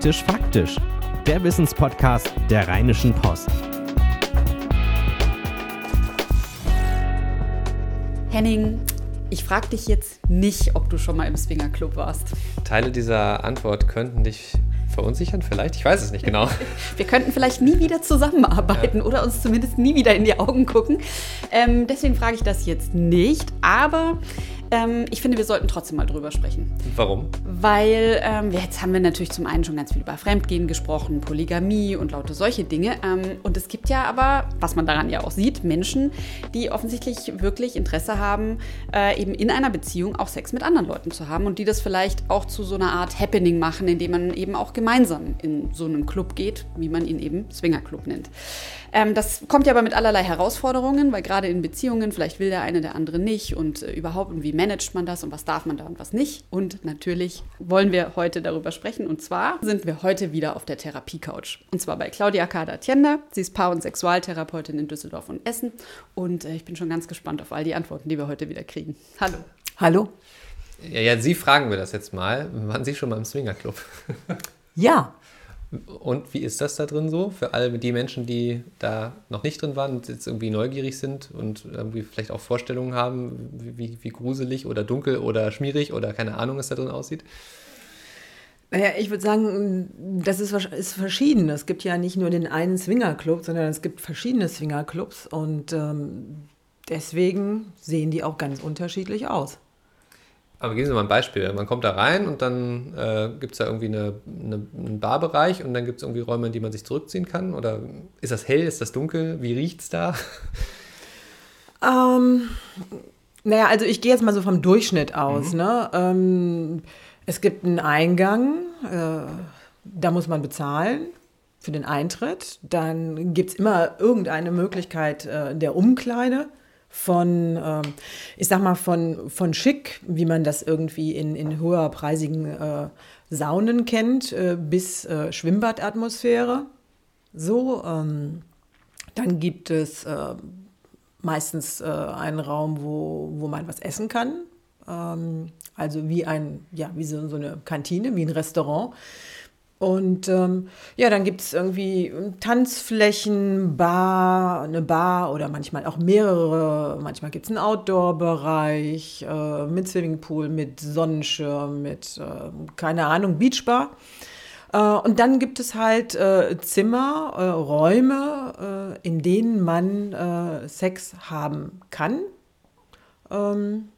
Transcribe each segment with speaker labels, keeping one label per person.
Speaker 1: Faktisch Faktisch, der Wissenspodcast der Rheinischen Post.
Speaker 2: Henning, ich frage dich jetzt nicht, ob du schon mal im Swingerclub warst.
Speaker 3: Teile dieser Antwort könnten dich verunsichern, vielleicht? Ich weiß es nicht genau.
Speaker 2: Wir könnten vielleicht nie wieder zusammenarbeiten ja. oder uns zumindest nie wieder in die Augen gucken. Ähm, deswegen frage ich das jetzt nicht. Aber ähm, ich finde, wir sollten trotzdem mal drüber sprechen.
Speaker 3: Warum?
Speaker 2: Weil ähm, jetzt haben wir natürlich zum einen schon ganz viel über Fremdgehen gesprochen, Polygamie und lauter solche Dinge. Ähm, und es gibt ja aber, was man daran ja auch sieht, Menschen, die offensichtlich wirklich Interesse haben, äh, eben in einer Beziehung auch Sex mit anderen Leuten zu haben und die das vielleicht auch zu so einer Art Happening machen, indem man eben auch gemeinsam in so einen Club geht, wie man ihn eben Swingerclub nennt. Ähm, das kommt ja aber mit allerlei Herausforderungen, weil gerade in Beziehungen vielleicht will der eine der andere nicht und äh, überhaupt und wie managt man das und was darf man da und was nicht. Und natürlich wollen wir heute darüber sprechen. Und zwar sind wir heute wieder auf der Therapie-Couch. Und zwar bei Claudia Kader-Tienda. Sie ist Paar- und Sexualtherapeutin in Düsseldorf und Essen. Und äh, ich bin schon ganz gespannt auf all die Antworten, die wir heute wieder kriegen. Hallo.
Speaker 4: Hallo.
Speaker 3: Ja, ja, Sie fragen wir das jetzt mal. Waren Sie schon mal im Swingerclub?
Speaker 4: Ja,
Speaker 3: und wie ist das da drin so? Für alle die Menschen, die da noch nicht drin waren und jetzt irgendwie neugierig sind und irgendwie vielleicht auch Vorstellungen haben, wie, wie gruselig oder dunkel oder schmierig oder keine Ahnung, was da drin aussieht?
Speaker 4: Naja, ich würde sagen, das ist, ist verschieden. Es gibt ja nicht nur den einen Swingerclub, sondern es gibt verschiedene Swingerclubs und ähm, deswegen sehen die auch ganz unterschiedlich aus.
Speaker 3: Aber geben Sie mal ein Beispiel. Man kommt da rein und dann äh, gibt es da irgendwie eine, eine, einen Barbereich und dann gibt es irgendwie Räume, in die man sich zurückziehen kann? Oder ist das hell, ist das dunkel? Wie riecht es da?
Speaker 4: Ähm, naja, also ich gehe jetzt mal so vom Durchschnitt aus. Mhm. Ne? Ähm, es gibt einen Eingang, äh, da muss man bezahlen für den Eintritt. Dann gibt es immer irgendeine Möglichkeit äh, der Umkleide von, äh, ich sag mal, von, von schick, wie man das irgendwie in, in höherpreisigen äh, Saunen kennt, äh, bis äh, Schwimmbadatmosphäre. So, ähm, dann gibt es äh, meistens äh, einen Raum, wo, wo man was essen kann. Ähm, also wie ein, ja, wie so, so eine Kantine, wie ein Restaurant. Und ähm, ja, dann gibt es irgendwie Tanzflächen, Bar, eine Bar oder manchmal auch mehrere. Manchmal gibt es einen Outdoor-Bereich äh, mit Swimmingpool, mit Sonnenschirm, mit, äh, keine Ahnung, Beachbar. Äh, und dann gibt es halt äh, Zimmer, äh, Räume, äh, in denen man Sex haben kann, ähm,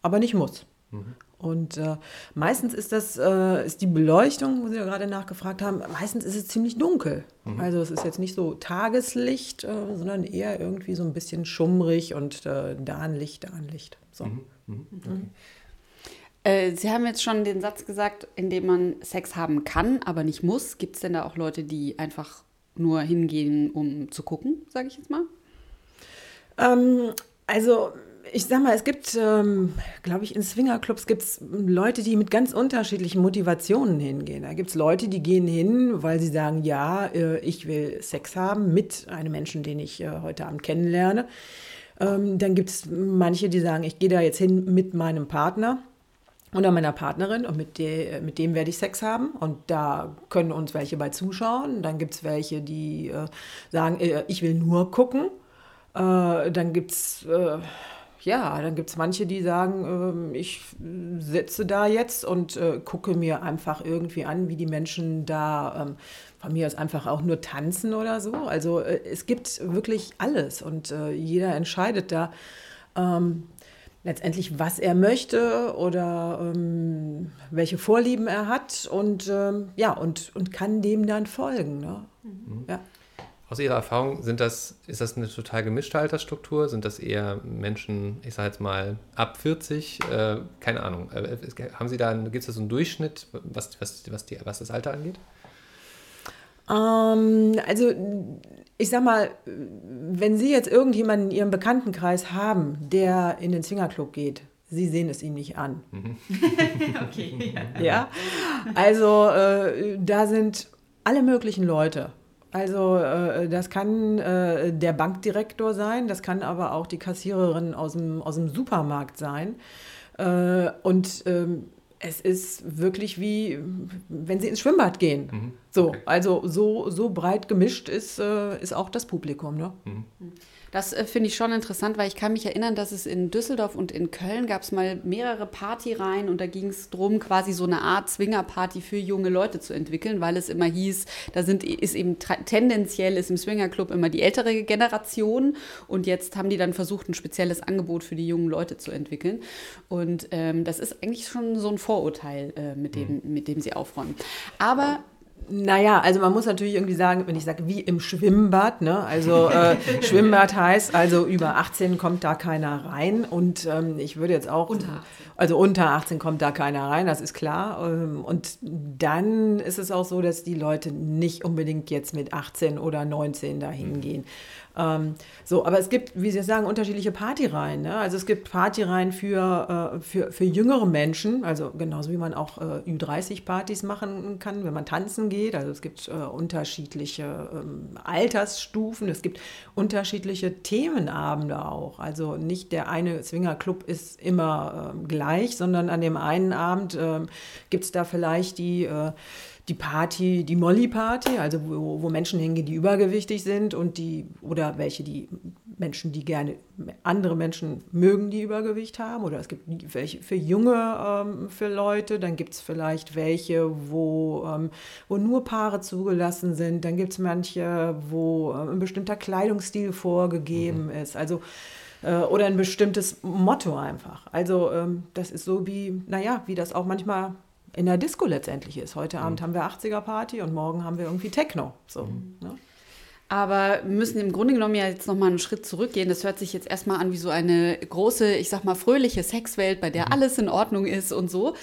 Speaker 4: aber nicht muss. Mhm. Und äh, meistens ist das, äh, ist die Beleuchtung, wo Sie ja gerade nachgefragt haben, meistens ist es ziemlich dunkel. Mhm. Also es ist jetzt nicht so Tageslicht, äh, sondern eher irgendwie so ein bisschen schummrig und äh, da ein Licht, da ein Licht. So. Mhm. Mhm.
Speaker 2: Okay. Mhm. Äh, Sie haben jetzt schon den Satz gesagt, in dem man Sex haben kann, aber nicht muss. Gibt es denn da auch Leute, die einfach nur hingehen, um zu gucken, sage ich jetzt mal?
Speaker 4: Ähm, also ich sag mal, es gibt, ähm, glaube ich, in Swingerclubs gibt es Leute, die mit ganz unterschiedlichen Motivationen hingehen. Da gibt es Leute, die gehen hin, weil sie sagen, ja, äh, ich will Sex haben mit einem Menschen, den ich äh, heute Abend kennenlerne. Ähm, dann gibt es manche, die sagen, ich gehe da jetzt hin mit meinem Partner oder meiner Partnerin und mit, de, mit dem werde ich Sex haben. Und da können uns welche bei zuschauen. Dann gibt es welche, die äh, sagen, äh, ich will nur gucken. Äh, dann gibt es äh, ja, dann gibt es manche, die sagen, äh, ich sitze da jetzt und äh, gucke mir einfach irgendwie an, wie die Menschen da ähm, von mir aus einfach auch nur tanzen oder so. Also äh, es gibt wirklich alles und äh, jeder entscheidet da ähm, letztendlich, was er möchte oder ähm, welche Vorlieben er hat und ähm, ja, und, und kann dem dann folgen. Ne?
Speaker 3: Mhm. Ja. Aus Ihrer Erfahrung, sind das, ist das eine total gemischte Altersstruktur? Sind das eher Menschen, ich sage jetzt mal, ab 40? Äh, keine Ahnung. Äh, haben Sie da, gibt es da so einen Durchschnitt, was, was, was, die, was das Alter angeht?
Speaker 4: Ähm, also, ich sag mal, wenn Sie jetzt irgendjemanden in Ihrem Bekanntenkreis haben, der in den Swingerclub geht, Sie sehen es ihm nicht an. Mhm. okay. Ja. ja. Also, äh, da sind alle möglichen Leute. Also äh, das kann äh, der Bankdirektor sein, das kann aber auch die Kassiererin aus dem, aus dem Supermarkt sein. Äh, und ähm, es ist wirklich wie, wenn sie ins Schwimmbad gehen. Mhm. So, okay. also so, so breit gemischt ist, äh, ist auch das Publikum. Ne? Mhm.
Speaker 2: Das äh, finde ich schon interessant, weil ich kann mich erinnern, dass es in Düsseldorf und in Köln gab es mal mehrere Partyreihen und da ging es darum, quasi so eine Art Swingerparty für junge Leute zu entwickeln, weil es immer hieß, da sind, ist eben tendenziell ist im Swingerclub immer die ältere Generation und jetzt haben die dann versucht, ein spezielles Angebot für die jungen Leute zu entwickeln. Und ähm, das ist eigentlich schon so ein Vorurteil, äh, mit, dem, mhm. mit dem sie aufräumen. Aber
Speaker 4: naja, also man muss natürlich irgendwie sagen, wenn ich sage, wie im Schwimmbad, ne? also äh, Schwimmbad heißt, also über 18 kommt da keiner rein und ähm, ich würde jetzt auch, unter 18. also unter 18 kommt da keiner rein, das ist klar ähm, und dann ist es auch so, dass die Leute nicht unbedingt jetzt mit 18 oder 19 dahin gehen. Ähm, so, aber es gibt, wie Sie sagen, unterschiedliche Partyreihen. Ne? Also es gibt Partyreihen für, äh, für, für jüngere Menschen, also genauso wie man auch äh, Ü30-Partys machen kann, wenn man tanzen geht. Also es gibt äh, unterschiedliche ähm, Altersstufen, es gibt unterschiedliche Themenabende auch. Also nicht der eine Swingerclub ist immer ähm, gleich, sondern an dem einen Abend ähm, gibt es da vielleicht die äh, die Party, die Molly-Party, also wo, wo, Menschen hingehen, die übergewichtig sind und die, oder welche, die Menschen, die gerne, andere Menschen mögen, die Übergewicht haben, oder es gibt welche für junge, ähm, für Leute, dann gibt es vielleicht welche, wo, ähm, wo nur Paare zugelassen sind, dann gibt es manche, wo äh, ein bestimmter Kleidungsstil vorgegeben mhm. ist, also äh, oder ein bestimmtes Motto einfach. Also ähm, das ist so wie, naja, wie das auch manchmal in der Disco letztendlich ist. Heute Abend mhm. haben wir 80er-Party und morgen haben wir irgendwie Techno. So, mhm. ne?
Speaker 2: Aber wir müssen im Grunde genommen ja jetzt nochmal einen Schritt zurückgehen. Das hört sich jetzt erstmal an wie so eine große, ich sag mal, fröhliche Sexwelt, bei der mhm. alles in Ordnung ist und so.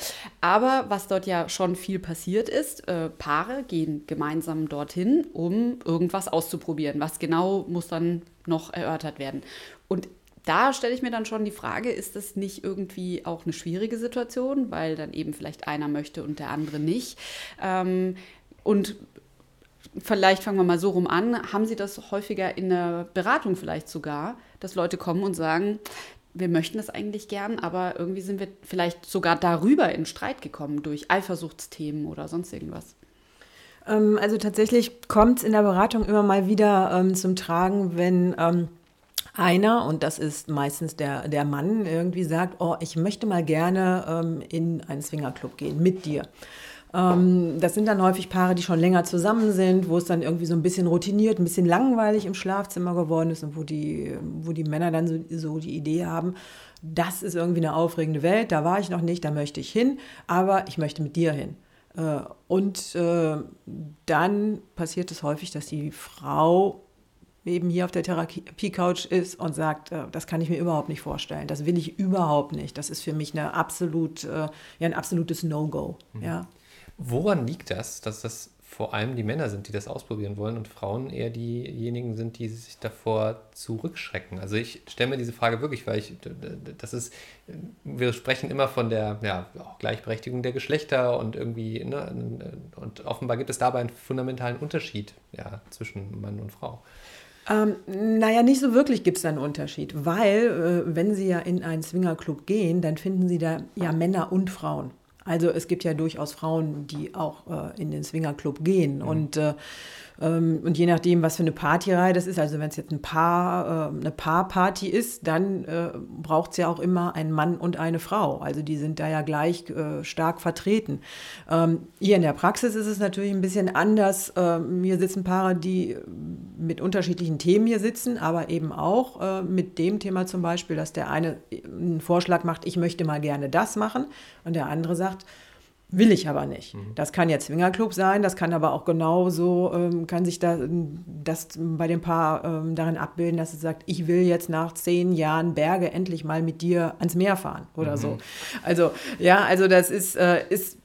Speaker 2: Aber was dort ja schon viel passiert ist, äh, Paare gehen gemeinsam dorthin, um irgendwas auszuprobieren. Was genau muss dann noch erörtert werden. Und da stelle ich mir dann schon die Frage, ist das nicht irgendwie auch eine schwierige Situation, weil dann eben vielleicht einer möchte und der andere nicht? Ähm, und vielleicht fangen wir mal so rum an, haben Sie das häufiger in der Beratung vielleicht sogar, dass Leute kommen und sagen, wir möchten das eigentlich gern, aber irgendwie sind wir vielleicht sogar darüber in Streit gekommen durch Eifersuchtsthemen oder sonst irgendwas?
Speaker 4: Ähm, also tatsächlich kommt es in der Beratung immer mal wieder ähm, zum Tragen, wenn ähm, einer, und das ist meistens der, der Mann, irgendwie sagt, oh, ich möchte mal gerne ähm, in einen Swingerclub gehen mit dir. Ähm, das sind dann häufig Paare, die schon länger zusammen sind, wo es dann irgendwie so ein bisschen routiniert, ein bisschen langweilig im Schlafzimmer geworden ist und wo die, wo die Männer dann so, so die Idee haben, das ist irgendwie eine aufregende Welt, da war ich noch nicht, da möchte ich hin, aber ich möchte mit dir hin. Äh, und äh, dann passiert es häufig, dass die Frau eben hier auf der Therapie-Couch ist und sagt, äh, das kann ich mir überhaupt nicht vorstellen, das will ich überhaupt nicht, das ist für mich eine absolut, äh, ja, ein absolutes No-Go. Mhm. Ja.
Speaker 3: Woran liegt das, dass das vor allem die Männer sind, die das ausprobieren wollen und Frauen eher diejenigen sind, die sich davor zurückschrecken? Also ich stelle mir diese Frage wirklich, weil ich, das ist, wir sprechen immer von der ja, Gleichberechtigung der Geschlechter und irgendwie, ne, und offenbar gibt es dabei einen fundamentalen Unterschied ja, zwischen Mann und Frau.
Speaker 4: Ähm, naja, nicht so wirklich gibt es da einen Unterschied, weil äh, wenn Sie ja in einen Swingerclub gehen, dann finden Sie da ja Männer und Frauen. Also es gibt ja durchaus Frauen, die auch äh, in den Swingerclub gehen. Mhm. Und äh, und je nachdem, was für eine Partyreihe das ist, also wenn es jetzt ein Paar, äh, eine Paarparty ist, dann äh, braucht es ja auch immer einen Mann und eine Frau. Also die sind da ja gleich äh, stark vertreten. Ähm, hier in der Praxis ist es natürlich ein bisschen anders. Ähm, hier sitzen Paare, die mit unterschiedlichen Themen hier sitzen, aber eben auch mit dem Thema zum Beispiel, dass der eine einen Vorschlag macht, ich möchte mal gerne das machen und der andere sagt, Will ich aber nicht. Mhm. Das kann ja Zwingerclub sein, das kann aber auch genauso, ähm, kann sich da, das bei dem Paar ähm, darin abbilden, dass es sagt, ich will jetzt nach zehn Jahren Berge endlich mal mit dir ans Meer fahren oder mhm. so. Also, ja, also das ist, äh, ist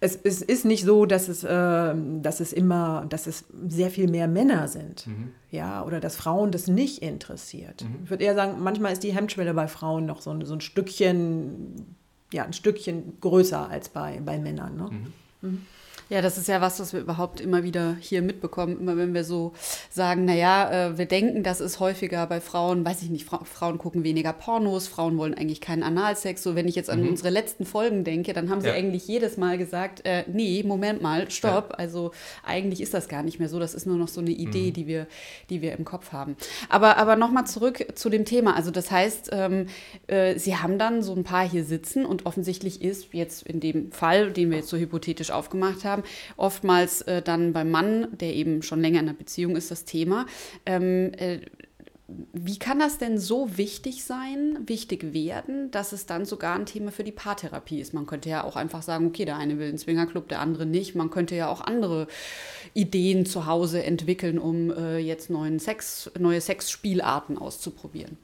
Speaker 4: es, es, ist nicht so, dass es, äh, dass es immer, dass es sehr viel mehr Männer sind. Mhm. Ja, oder dass Frauen das nicht interessiert. Mhm. Ich würde eher sagen, manchmal ist die Hemmschwelle bei Frauen noch so, so ein Stückchen ja, ein Stückchen größer als bei, bei Männern. Ne?
Speaker 2: Mhm. Mhm. Ja, das ist ja was, was wir überhaupt immer wieder hier mitbekommen. Immer wenn wir so sagen, naja, äh, wir denken, das ist häufiger bei Frauen, weiß ich nicht, Fra Frauen gucken weniger Pornos, Frauen wollen eigentlich keinen Analsex. So, wenn ich jetzt an mhm. unsere letzten Folgen denke, dann haben sie ja. eigentlich jedes Mal gesagt, äh, nee, Moment mal, stopp. Ja. Also eigentlich ist das gar nicht mehr so. Das ist nur noch so eine Idee, mhm. die, wir, die wir im Kopf haben. Aber, aber nochmal zurück zu dem Thema. Also das heißt, ähm, äh, Sie haben dann so ein paar hier sitzen und offensichtlich ist jetzt in dem Fall, den wir jetzt so hypothetisch aufgemacht haben, oftmals äh, dann beim Mann, der eben schon länger in einer Beziehung ist, das Thema. Ähm, äh, wie kann das denn so wichtig sein, wichtig werden, dass es dann sogar ein Thema für die Paartherapie ist? Man könnte ja auch einfach sagen, okay, der eine will einen Swingerclub, der andere nicht. Man könnte ja auch andere Ideen zu Hause entwickeln, um äh, jetzt neuen Sex, neue Sexspielarten auszuprobieren.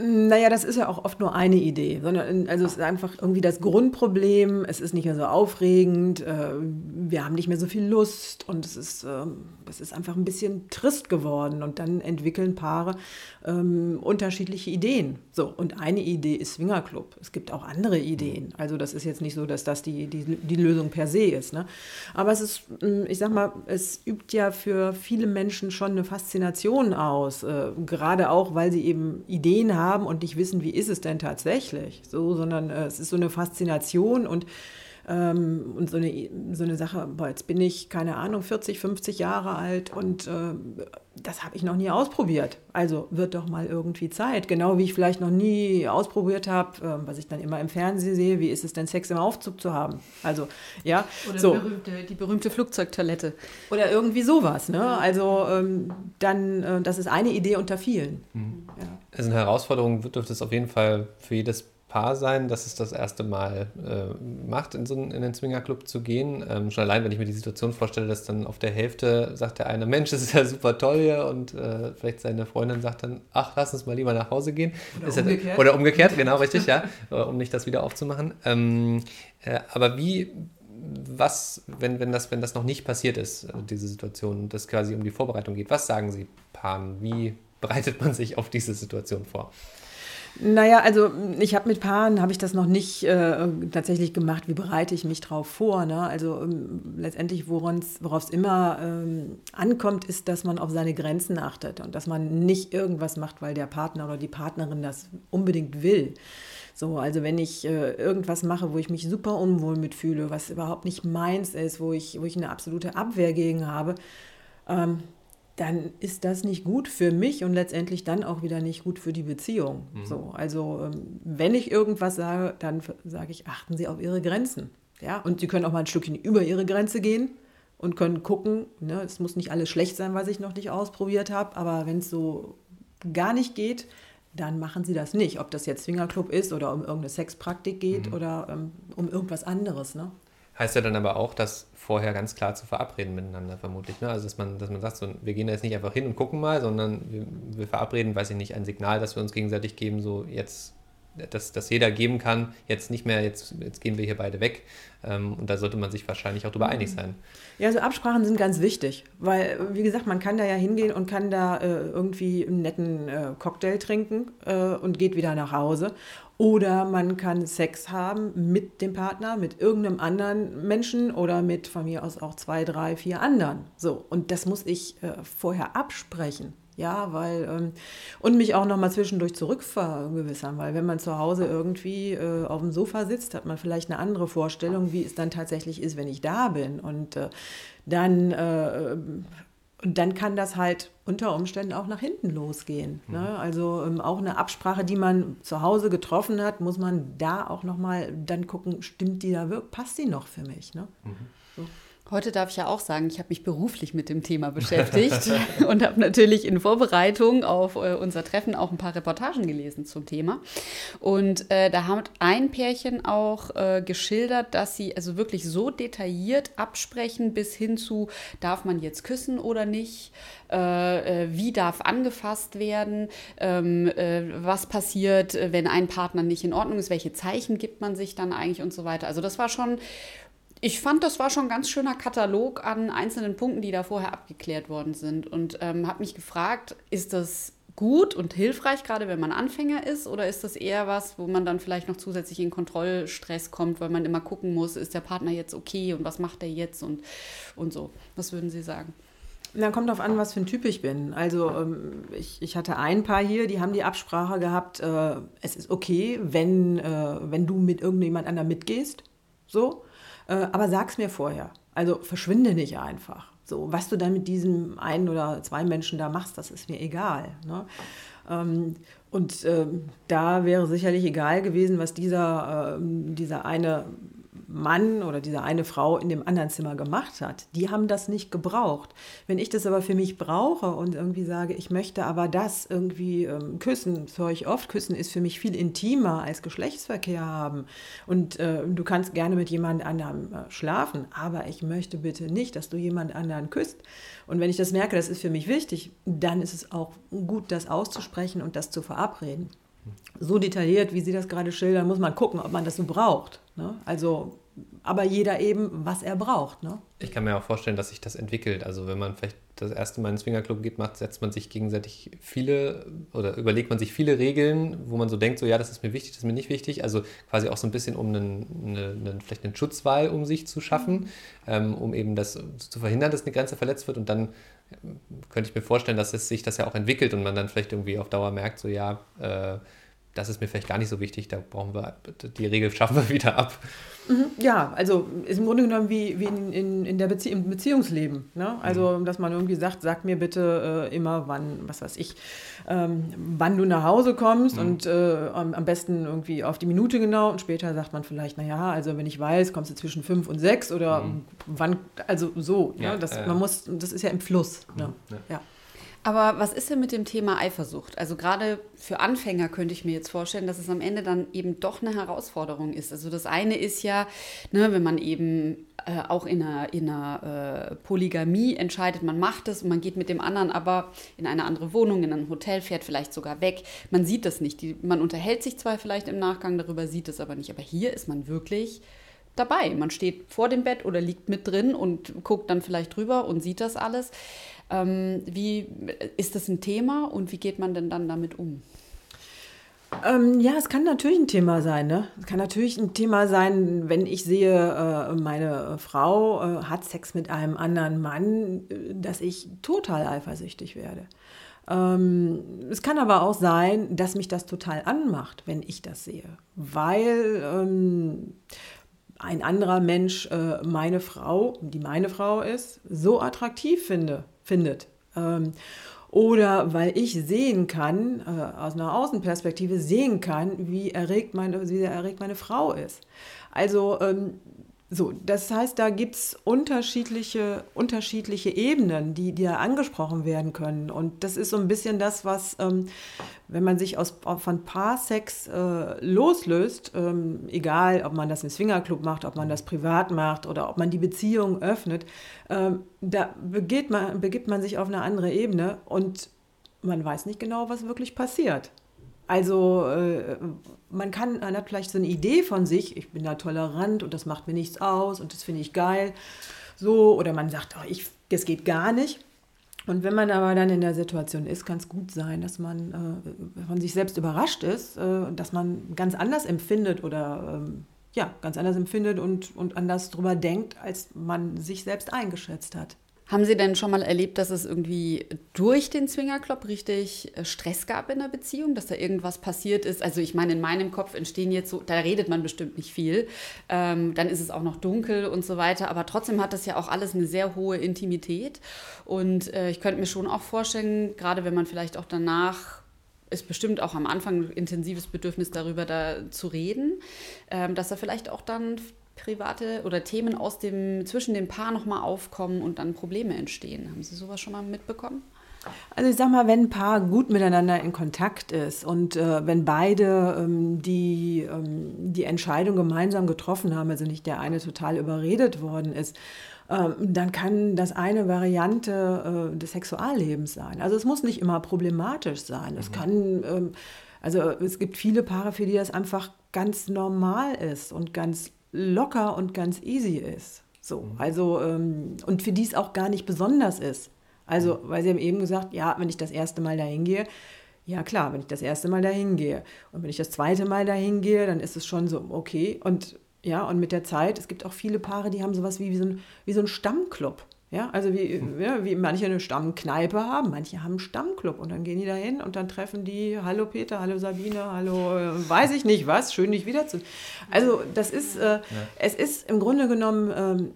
Speaker 4: Naja, das ist ja auch oft nur eine Idee, sondern also es ist einfach irgendwie das Grundproblem, es ist nicht mehr so aufregend, äh, wir haben nicht mehr so viel Lust und es ist, ähm, es ist einfach ein bisschen trist geworden und dann entwickeln Paare ähm, unterschiedliche Ideen. So, und eine Idee ist Swingerclub. Es gibt auch andere Ideen. Also das ist jetzt nicht so, dass das die, die, die Lösung per se ist. Ne? Aber es ist, ähm, ich sag mal, es übt ja für viele Menschen schon eine Faszination aus, äh, gerade auch, weil sie eben Ideen haben, haben und nicht wissen, wie ist es denn tatsächlich, so, sondern äh, es ist so eine Faszination und ähm, und so eine, so eine Sache, boah, jetzt bin ich, keine Ahnung, 40, 50 Jahre alt und äh, das habe ich noch nie ausprobiert. Also wird doch mal irgendwie Zeit. Genau wie ich vielleicht noch nie ausprobiert habe, äh, was ich dann immer im Fernsehen sehe, wie ist es denn, Sex im Aufzug zu haben? Also, ja.
Speaker 2: Oder
Speaker 4: so.
Speaker 2: berühmte, die berühmte Flugzeugtoilette.
Speaker 4: Oder irgendwie sowas. Ne? Also ähm, dann, äh, das ist eine Idee unter vielen.
Speaker 3: Mhm. Ja. Also eine Herausforderung dürfte es auf jeden Fall für jedes Paar sein, dass es das erste Mal äh, macht, in so einen, in den Swingerclub zu gehen. Ähm, schon allein, wenn ich mir die Situation vorstelle, dass dann auf der Hälfte sagt der eine, Mensch, das ist ja super toll hier und äh, vielleicht seine Freundin sagt dann, ach, lass uns mal lieber nach Hause gehen.
Speaker 4: Oder ist umgekehrt.
Speaker 3: Ja, oder umgekehrt, genau, richtig, ja, um nicht das wieder aufzumachen. Ähm, äh, aber wie, was, wenn, wenn, das, wenn das noch nicht passiert ist, also diese Situation, das quasi um die Vorbereitung geht, was sagen Sie Paaren? Wie bereitet man sich auf diese Situation vor?
Speaker 4: Naja, also ich habe mit Paaren, habe ich das noch nicht äh, tatsächlich gemacht, wie bereite ich mich darauf vor. Ne? Also ähm, letztendlich, worauf es immer ähm, ankommt, ist, dass man auf seine Grenzen achtet und dass man nicht irgendwas macht, weil der Partner oder die Partnerin das unbedingt will. So, also wenn ich äh, irgendwas mache, wo ich mich super unwohl mitfühle, was überhaupt nicht meins ist, wo ich, wo ich eine absolute Abwehr gegen habe, ähm, dann ist das nicht gut für mich und letztendlich dann auch wieder nicht gut für die Beziehung. Mhm. So, also ähm, wenn ich irgendwas sage, dann sage ich, achten Sie auf Ihre Grenzen. Ja, und Sie können auch mal ein Stückchen über Ihre Grenze gehen und können gucken, ne, es muss nicht alles schlecht sein, was ich noch nicht ausprobiert habe, aber wenn es so gar nicht geht, dann machen Sie das nicht. Ob das jetzt Swingerclub ist oder um irgendeine Sexpraktik geht mhm. oder ähm, um irgendwas anderes. Ne?
Speaker 3: Heißt ja dann aber auch, dass vorher ganz klar zu verabreden miteinander vermutlich. Ne? Also dass man, dass man sagt, so, wir gehen da jetzt nicht einfach hin und gucken mal, sondern wir, wir verabreden, weiß ich nicht, ein Signal, das wir uns gegenseitig geben, so jetzt dass, dass jeder geben kann, jetzt nicht mehr, jetzt, jetzt gehen wir hier beide weg. Ähm, und da sollte man sich wahrscheinlich auch darüber einig sein.
Speaker 4: Ja, also Absprachen sind ganz wichtig, weil, wie gesagt, man kann da ja hingehen und kann da äh, irgendwie einen netten äh, Cocktail trinken äh, und geht wieder nach Hause. Oder man kann Sex haben mit dem Partner, mit irgendeinem anderen Menschen oder mit von mir aus auch zwei, drei, vier anderen. So, und das muss ich äh, vorher absprechen. Ja, weil ähm, und mich auch noch mal zwischendurch zurückvergewissern, weil wenn man zu Hause irgendwie äh, auf dem Sofa sitzt, hat man vielleicht eine andere Vorstellung, wie es dann tatsächlich ist, wenn ich da bin. Und äh, dann äh, und dann kann das halt unter Umständen auch nach hinten losgehen. Ne? Mhm. Also ähm, auch eine Absprache, die man zu Hause getroffen hat, muss man da auch noch mal dann gucken, stimmt die da wirklich, passt die noch für mich? Ne? Mhm.
Speaker 2: Heute darf ich ja auch sagen, ich habe mich beruflich mit dem Thema beschäftigt und habe natürlich in Vorbereitung auf äh, unser Treffen auch ein paar Reportagen gelesen zum Thema. Und äh, da hat ein Pärchen auch äh, geschildert, dass sie also wirklich so detailliert absprechen bis hin zu, darf man jetzt küssen oder nicht, äh, äh, wie darf angefasst werden, ähm, äh, was passiert, wenn ein Partner nicht in Ordnung ist, welche Zeichen gibt man sich dann eigentlich und so weiter. Also das war schon ich fand, das war schon ein ganz schöner Katalog an einzelnen Punkten, die da vorher abgeklärt worden sind. Und ähm, habe mich gefragt, ist das gut und hilfreich, gerade wenn man Anfänger ist? Oder ist das eher was, wo man dann vielleicht noch zusätzlich in Kontrollstress kommt, weil man immer gucken muss, ist der Partner jetzt okay und was macht er jetzt und, und so? Was würden Sie sagen?
Speaker 4: Na, kommt darauf an, was für ein Typ ich bin. Also ähm, ich, ich hatte ein paar hier, die haben die Absprache gehabt, äh, es ist okay, wenn, äh, wenn du mit irgendjemand anderem mitgehst. So. Äh, aber sag's mir vorher. Also verschwinde nicht einfach. So, was du dann mit diesem einen oder zwei Menschen da machst, das ist mir egal. Ne? Ähm, und ähm, da wäre sicherlich egal gewesen, was dieser, äh, dieser eine Mann oder diese eine Frau in dem anderen Zimmer gemacht hat. Die haben das nicht gebraucht. Wenn ich das aber für mich brauche und irgendwie sage, ich möchte aber das irgendwie ähm, küssen, das höre ich oft, küssen ist für mich viel intimer als Geschlechtsverkehr haben. Und äh, du kannst gerne mit jemand anderem äh, schlafen, aber ich möchte bitte nicht, dass du jemand anderen küsst. Und wenn ich das merke, das ist für mich wichtig, dann ist es auch gut, das auszusprechen und das zu verabreden so detailliert, wie Sie das gerade schildern, muss man gucken, ob man das so braucht. Ne? Also, aber jeder eben, was er braucht. Ne?
Speaker 3: Ich kann mir auch vorstellen, dass sich das entwickelt. Also wenn man vielleicht das erste Mal in den Swingerclub geht, macht, setzt man sich gegenseitig viele oder überlegt man sich viele Regeln, wo man so denkt, so ja, das ist mir wichtig, das ist mir nicht wichtig. Also quasi auch so ein bisschen, um einen, eine, einen, vielleicht einen Schutzwall um sich zu schaffen, ähm, um eben das zu verhindern, dass eine Grenze verletzt wird. Und dann könnte ich mir vorstellen, dass es sich das ja auch entwickelt und man dann vielleicht irgendwie auf Dauer merkt, so ja, äh, das ist mir vielleicht gar nicht so wichtig, da brauchen wir, die Regel schaffen wir wieder ab.
Speaker 4: Mhm, ja, also ist im Grunde genommen wie, wie in, in, in der Bezie im Beziehungsleben. Ne? Also, mhm. dass man irgendwie sagt, sag mir bitte äh, immer, wann, was weiß ich, ähm, wann du nach Hause kommst mhm. und äh, am, am, besten irgendwie auf die Minute genau und später sagt man vielleicht, naja, also wenn ich weiß, kommst du zwischen fünf und sechs oder mhm. wann, also so. Ja, ne? das, äh, man muss, das ist ja im Fluss. Ne? Mhm, ja. ja.
Speaker 2: Aber was ist denn mit dem Thema Eifersucht? Also gerade für Anfänger könnte ich mir jetzt vorstellen, dass es am Ende dann eben doch eine Herausforderung ist. Also das eine ist ja, ne, wenn man eben äh, auch in einer, in einer äh, Polygamie entscheidet, man macht es und man geht mit dem anderen aber in eine andere Wohnung, in ein Hotel, fährt vielleicht sogar weg. Man sieht das nicht. Die, man unterhält sich zwar vielleicht im Nachgang darüber, sieht es aber nicht. Aber hier ist man wirklich dabei. Man steht vor dem Bett oder liegt mit drin und guckt dann vielleicht drüber und sieht das alles. Ähm, wie ist das ein Thema und wie geht man denn dann damit um?
Speaker 4: Ähm, ja, es kann natürlich ein Thema sein. Ne? Es kann natürlich ein Thema sein, wenn ich sehe, äh, meine Frau äh, hat Sex mit einem anderen Mann, äh, dass ich total eifersüchtig werde. Ähm, es kann aber auch sein, dass mich das total anmacht, wenn ich das sehe, weil ähm, ein anderer Mensch äh, meine Frau, die meine Frau ist, so attraktiv finde findet. Ähm, oder weil ich sehen kann, äh, aus einer Außenperspektive sehen kann, wie erregt meine, wie erregt meine Frau ist. Also ähm, so, das heißt, da gibt es unterschiedliche, unterschiedliche Ebenen, die, die angesprochen werden können. Und das ist so ein bisschen das, was, ähm, wenn man sich aus, von Paarsex äh, loslöst, ähm, egal ob man das im Swingerclub macht, ob man das privat macht oder ob man die Beziehung öffnet, ähm, da begeht man, begibt man sich auf eine andere Ebene und man weiß nicht genau, was wirklich passiert. Also äh, man kann, man hat vielleicht so eine Idee von sich, ich bin da tolerant und das macht mir nichts aus und das finde ich geil. So, oder man sagt, oh, ich, das geht gar nicht. Und wenn man aber dann in der Situation ist, kann es gut sein, dass man äh, von sich selbst überrascht ist, äh, dass man ganz anders empfindet oder ähm, ja, ganz anders empfindet und, und anders drüber denkt, als man sich selbst eingeschätzt hat.
Speaker 2: Haben Sie denn schon mal erlebt, dass es irgendwie durch den Swingerclub richtig äh, Stress gab in der Beziehung, dass da irgendwas passiert ist? Also ich meine, in meinem Kopf entstehen jetzt so, da redet man bestimmt nicht viel. Ähm, dann ist es auch noch dunkel und so weiter. Aber trotzdem hat das ja auch alles eine sehr hohe Intimität. Und äh, ich könnte mir schon auch vorstellen, gerade wenn man vielleicht auch danach ist bestimmt auch am Anfang ein intensives Bedürfnis darüber da zu reden, ähm, dass da vielleicht auch dann private oder Themen aus dem, zwischen dem Paar nochmal aufkommen und dann Probleme entstehen. Haben Sie sowas schon mal mitbekommen?
Speaker 4: Also ich sag mal, wenn ein Paar gut miteinander in Kontakt ist und äh, wenn beide ähm, die, ähm, die Entscheidung gemeinsam getroffen haben, also nicht der eine total überredet worden ist, ähm, dann kann das eine Variante äh, des Sexuallebens sein. Also es muss nicht immer problematisch sein. Es mhm. kann, ähm, also es gibt viele Paare, für die das einfach ganz normal ist und ganz locker und ganz easy ist. So, mhm. also, ähm, und für die es auch gar nicht besonders ist. Also, mhm. weil sie haben eben gesagt, ja, wenn ich das erste Mal dahin gehe, Ja, klar, wenn ich das erste Mal dahin gehe. Und wenn ich das zweite Mal dahin gehe, dann ist es schon so, okay. Und ja, und mit der Zeit, es gibt auch viele Paare, die haben sowas wie, wie, so, ein, wie so ein Stammclub. Ja, also wie, ja, wie manche eine Stammkneipe haben, manche haben einen Stammclub und dann gehen die da hin und dann treffen die, hallo Peter, hallo Sabine, hallo, äh, weiß ich nicht was, schön dich wiederzu. Also das ist, äh, ja. es ist im Grunde genommen ähm,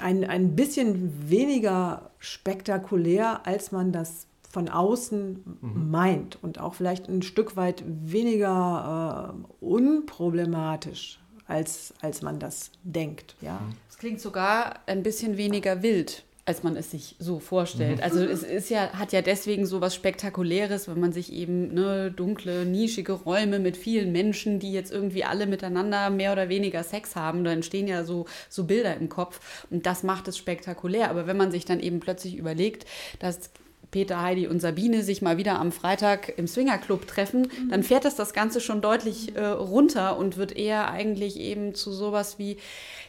Speaker 4: ein, ein bisschen weniger spektakulär, als man das von außen mhm. meint und auch vielleicht ein Stück weit weniger äh, unproblematisch, als, als man das denkt. Ja.
Speaker 2: Es klingt sogar ein bisschen weniger wild als man es sich so vorstellt. Mhm. Also es ist ja, hat ja deswegen so was Spektakuläres, wenn man sich eben ne, dunkle, nischige Räume mit vielen Menschen, die jetzt irgendwie alle miteinander mehr oder weniger Sex haben, da entstehen ja so, so Bilder im Kopf und das macht es spektakulär. Aber wenn man sich dann eben plötzlich überlegt, dass Peter, Heidi und Sabine sich mal wieder am Freitag im Swingerclub treffen, mhm. dann fährt das das Ganze schon deutlich äh, runter und wird eher eigentlich eben zu sowas wie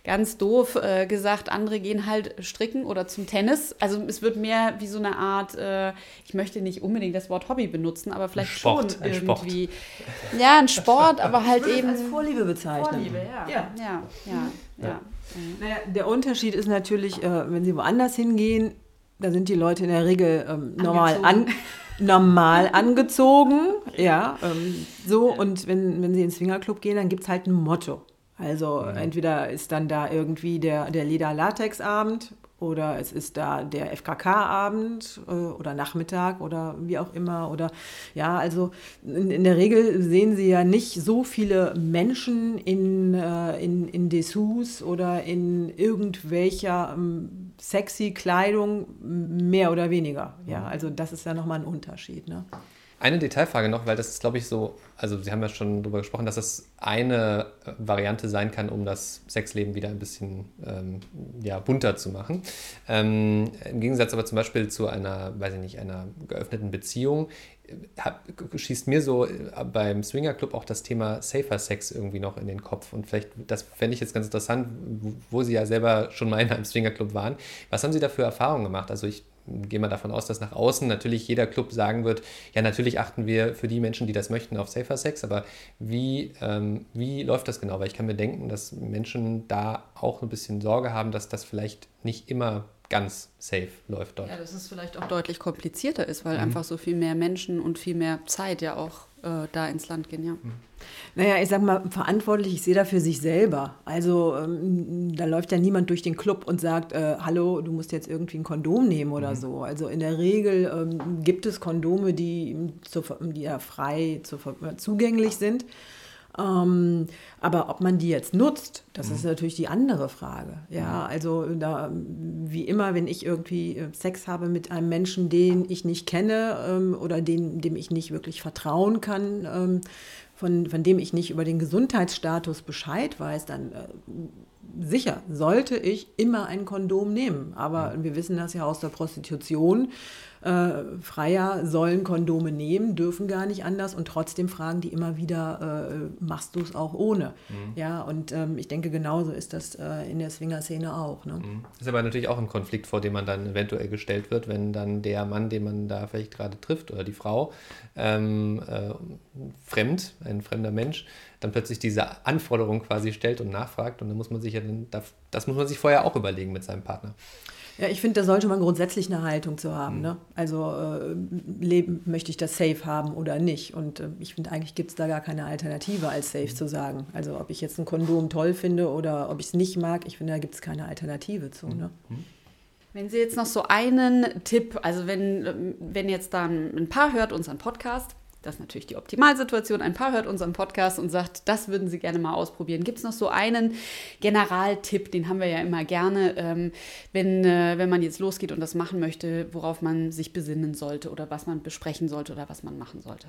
Speaker 2: ganz doof äh, gesagt, andere gehen halt stricken oder zum Tennis. Also es wird mehr wie so eine Art, äh, ich möchte nicht unbedingt das Wort Hobby benutzen, aber vielleicht Sport, schon irgendwie. Sport. Ja, ein Sport, aber halt eben.
Speaker 4: als Vorliebe bezeichnen. Vorliebe,
Speaker 2: ja. Ja, ja, ja. ja. ja.
Speaker 4: Naja, der Unterschied ist natürlich, äh, wenn Sie woanders hingehen, da sind die Leute in der Regel ähm, normal, an, normal angezogen. Ja, ähm, so. Und wenn, wenn sie ins Swingerclub gehen, dann gibt es halt ein Motto. Also ja. entweder ist dann da irgendwie der, der Leder-Latex-Abend oder es ist da der FKK-Abend äh, oder Nachmittag oder wie auch immer. Oder ja, also in, in, der Regel sehen Sie ja nicht so viele Menschen in, äh, in, in Dessous oder in irgendwelcher ähm, sexy Kleidung, mehr oder weniger. Ja, also das ist ja nochmal ein Unterschied. Ne?
Speaker 3: Eine Detailfrage noch, weil das ist, glaube ich, so, also Sie haben ja schon darüber gesprochen, dass das eine äh, Variante sein kann, um das Sexleben wieder ein bisschen ähm, ja, bunter zu machen. Ähm, Im Gegensatz aber zum Beispiel zu einer, weiß ich nicht, einer geöffneten Beziehung, äh, hab, schießt mir so äh, beim Swingerclub auch das Thema Safer Sex irgendwie noch in den Kopf. Und vielleicht, das fände ich jetzt ganz interessant, wo, Sie ja selber schon mal in einem Swingerclub waren. Was haben Sie da für Erfahrungen gemacht? Also ich gehe mal davon aus, dass nach außen natürlich jeder Club sagen wird, ja, natürlich achten wir für die Menschen, die das möchten, auf Safer Sex, aber wie, ähm, wie läuft das genau? Weil ich kann mir denken, dass Menschen da auch ein bisschen Sorge haben, dass das vielleicht nicht immer ganz safe läuft dort.
Speaker 2: Ja, dass es vielleicht auch deutlich komplizierter ist, weil mhm. einfach so viel mehr Menschen und viel mehr Zeit ja auch äh, da ins Land gehen, ja. Mhm.
Speaker 4: Naja, ich sag mal, verantwortlich, ich sehe da für sich selber. Also ähm, da läuft ja niemand durch den Club und sagt, äh, hallo, du musst jetzt irgendwie ein Kondom nehmen oder mhm. so. Also in der Regel ähm, gibt es Kondome, die, zu, die ja frei zu, zugänglich sind. Ähm, aber ob man die jetzt nutzt, das mhm. ist natürlich die andere Frage. Ja, also da, wie immer, wenn ich irgendwie äh, Sex habe mit einem Menschen, den ich nicht kenne ähm, oder den, dem ich nicht wirklich vertrauen kann, ähm, von, von dem ich nicht über den Gesundheitsstatus Bescheid weiß, dann äh, sicher sollte ich immer ein Kondom nehmen. Aber wir wissen das ja aus der Prostitution äh, Freier sollen Kondome nehmen, dürfen gar nicht anders und trotzdem fragen die immer wieder, äh, machst du es auch ohne? Mhm. Ja, und ähm, ich denke, genauso ist das äh, in der Swinger-Szene auch. Ne?
Speaker 3: Mhm. Das ist aber natürlich auch ein Konflikt, vor dem man dann eventuell gestellt wird, wenn dann der Mann, den man da vielleicht gerade trifft oder die Frau, ähm, äh, fremd, ein fremder Mensch, dann plötzlich diese Anforderung quasi stellt und nachfragt und dann muss man sich ja dann, das muss man sich vorher auch überlegen mit seinem Partner.
Speaker 4: Ja, ich finde, da sollte man grundsätzlich eine Haltung zu haben. Mhm. Ne? Also äh, leben, möchte ich das safe haben oder nicht? Und äh, ich finde, eigentlich gibt es da gar keine Alternative, als safe mhm. zu sagen. Also ob ich jetzt ein Kondom toll finde oder ob ich es nicht mag, ich finde, da gibt es keine Alternative zu. Ne? Mhm.
Speaker 2: Wenn Sie jetzt noch so einen Tipp, also wenn, wenn jetzt dann ein Paar hört unseren Podcast, das ist natürlich die Optimalsituation. Ein Paar hört unseren Podcast und sagt, das würden Sie gerne mal ausprobieren. Gibt es noch so einen Generaltipp, den haben wir ja immer gerne, ähm, wenn, äh, wenn man jetzt losgeht und das machen möchte, worauf man sich besinnen sollte oder was man besprechen sollte oder was man machen sollte?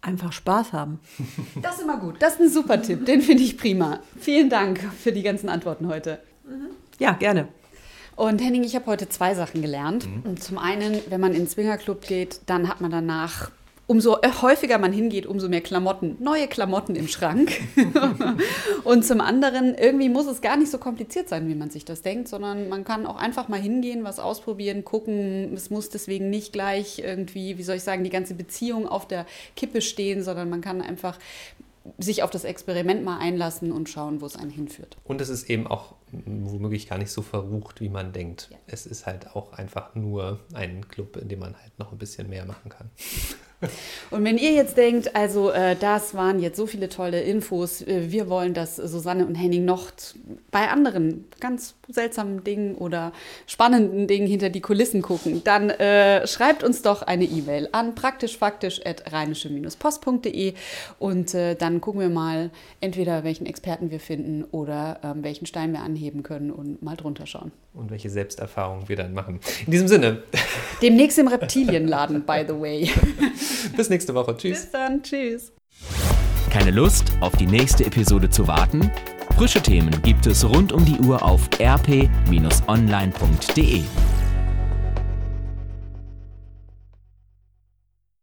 Speaker 4: Einfach Spaß haben.
Speaker 2: Das ist immer gut. Das ist ein super Tipp. Den finde ich prima. Vielen Dank für die ganzen Antworten heute.
Speaker 4: Ja, gerne.
Speaker 2: Und Henning, ich habe heute zwei Sachen gelernt. Mhm. Zum einen, wenn man in den Swingerclub geht, dann hat man danach umso häufiger man hingeht, umso mehr Klamotten, neue Klamotten im Schrank. und zum anderen, irgendwie muss es gar nicht so kompliziert sein, wie man sich das denkt, sondern man kann auch einfach mal hingehen, was ausprobieren, gucken. Es muss deswegen nicht gleich irgendwie, wie soll ich sagen, die ganze Beziehung auf der Kippe stehen, sondern man kann einfach sich auf das Experiment mal einlassen und schauen, wo es einen hinführt.
Speaker 3: Und es ist eben auch womöglich gar nicht so verrucht, wie man denkt. Ja. Es ist halt auch einfach nur ein Club, in dem man halt noch ein bisschen mehr machen kann.
Speaker 2: Und wenn ihr jetzt denkt, also äh, das waren jetzt so viele tolle Infos, äh, wir wollen, dass Susanne und Henning noch bei anderen ganz seltsamen Dingen oder spannenden Dingen hinter die Kulissen gucken, dann äh, schreibt uns doch eine E-Mail an praktischfaktisch.rheinische-post.de und äh, dann gucken wir mal entweder, welchen Experten wir finden oder ähm, welchen Stein wir anheben können und mal drunter schauen.
Speaker 3: Und welche Selbsterfahrungen wir dann machen. In diesem Sinne.
Speaker 2: Demnächst im Reptilienladen, by the way.
Speaker 3: Bis nächste Woche. Tschüss.
Speaker 2: Bis dann. Tschüss.
Speaker 1: Keine Lust, auf die nächste Episode zu warten? Frische Themen gibt es rund um die Uhr auf rp-online.de.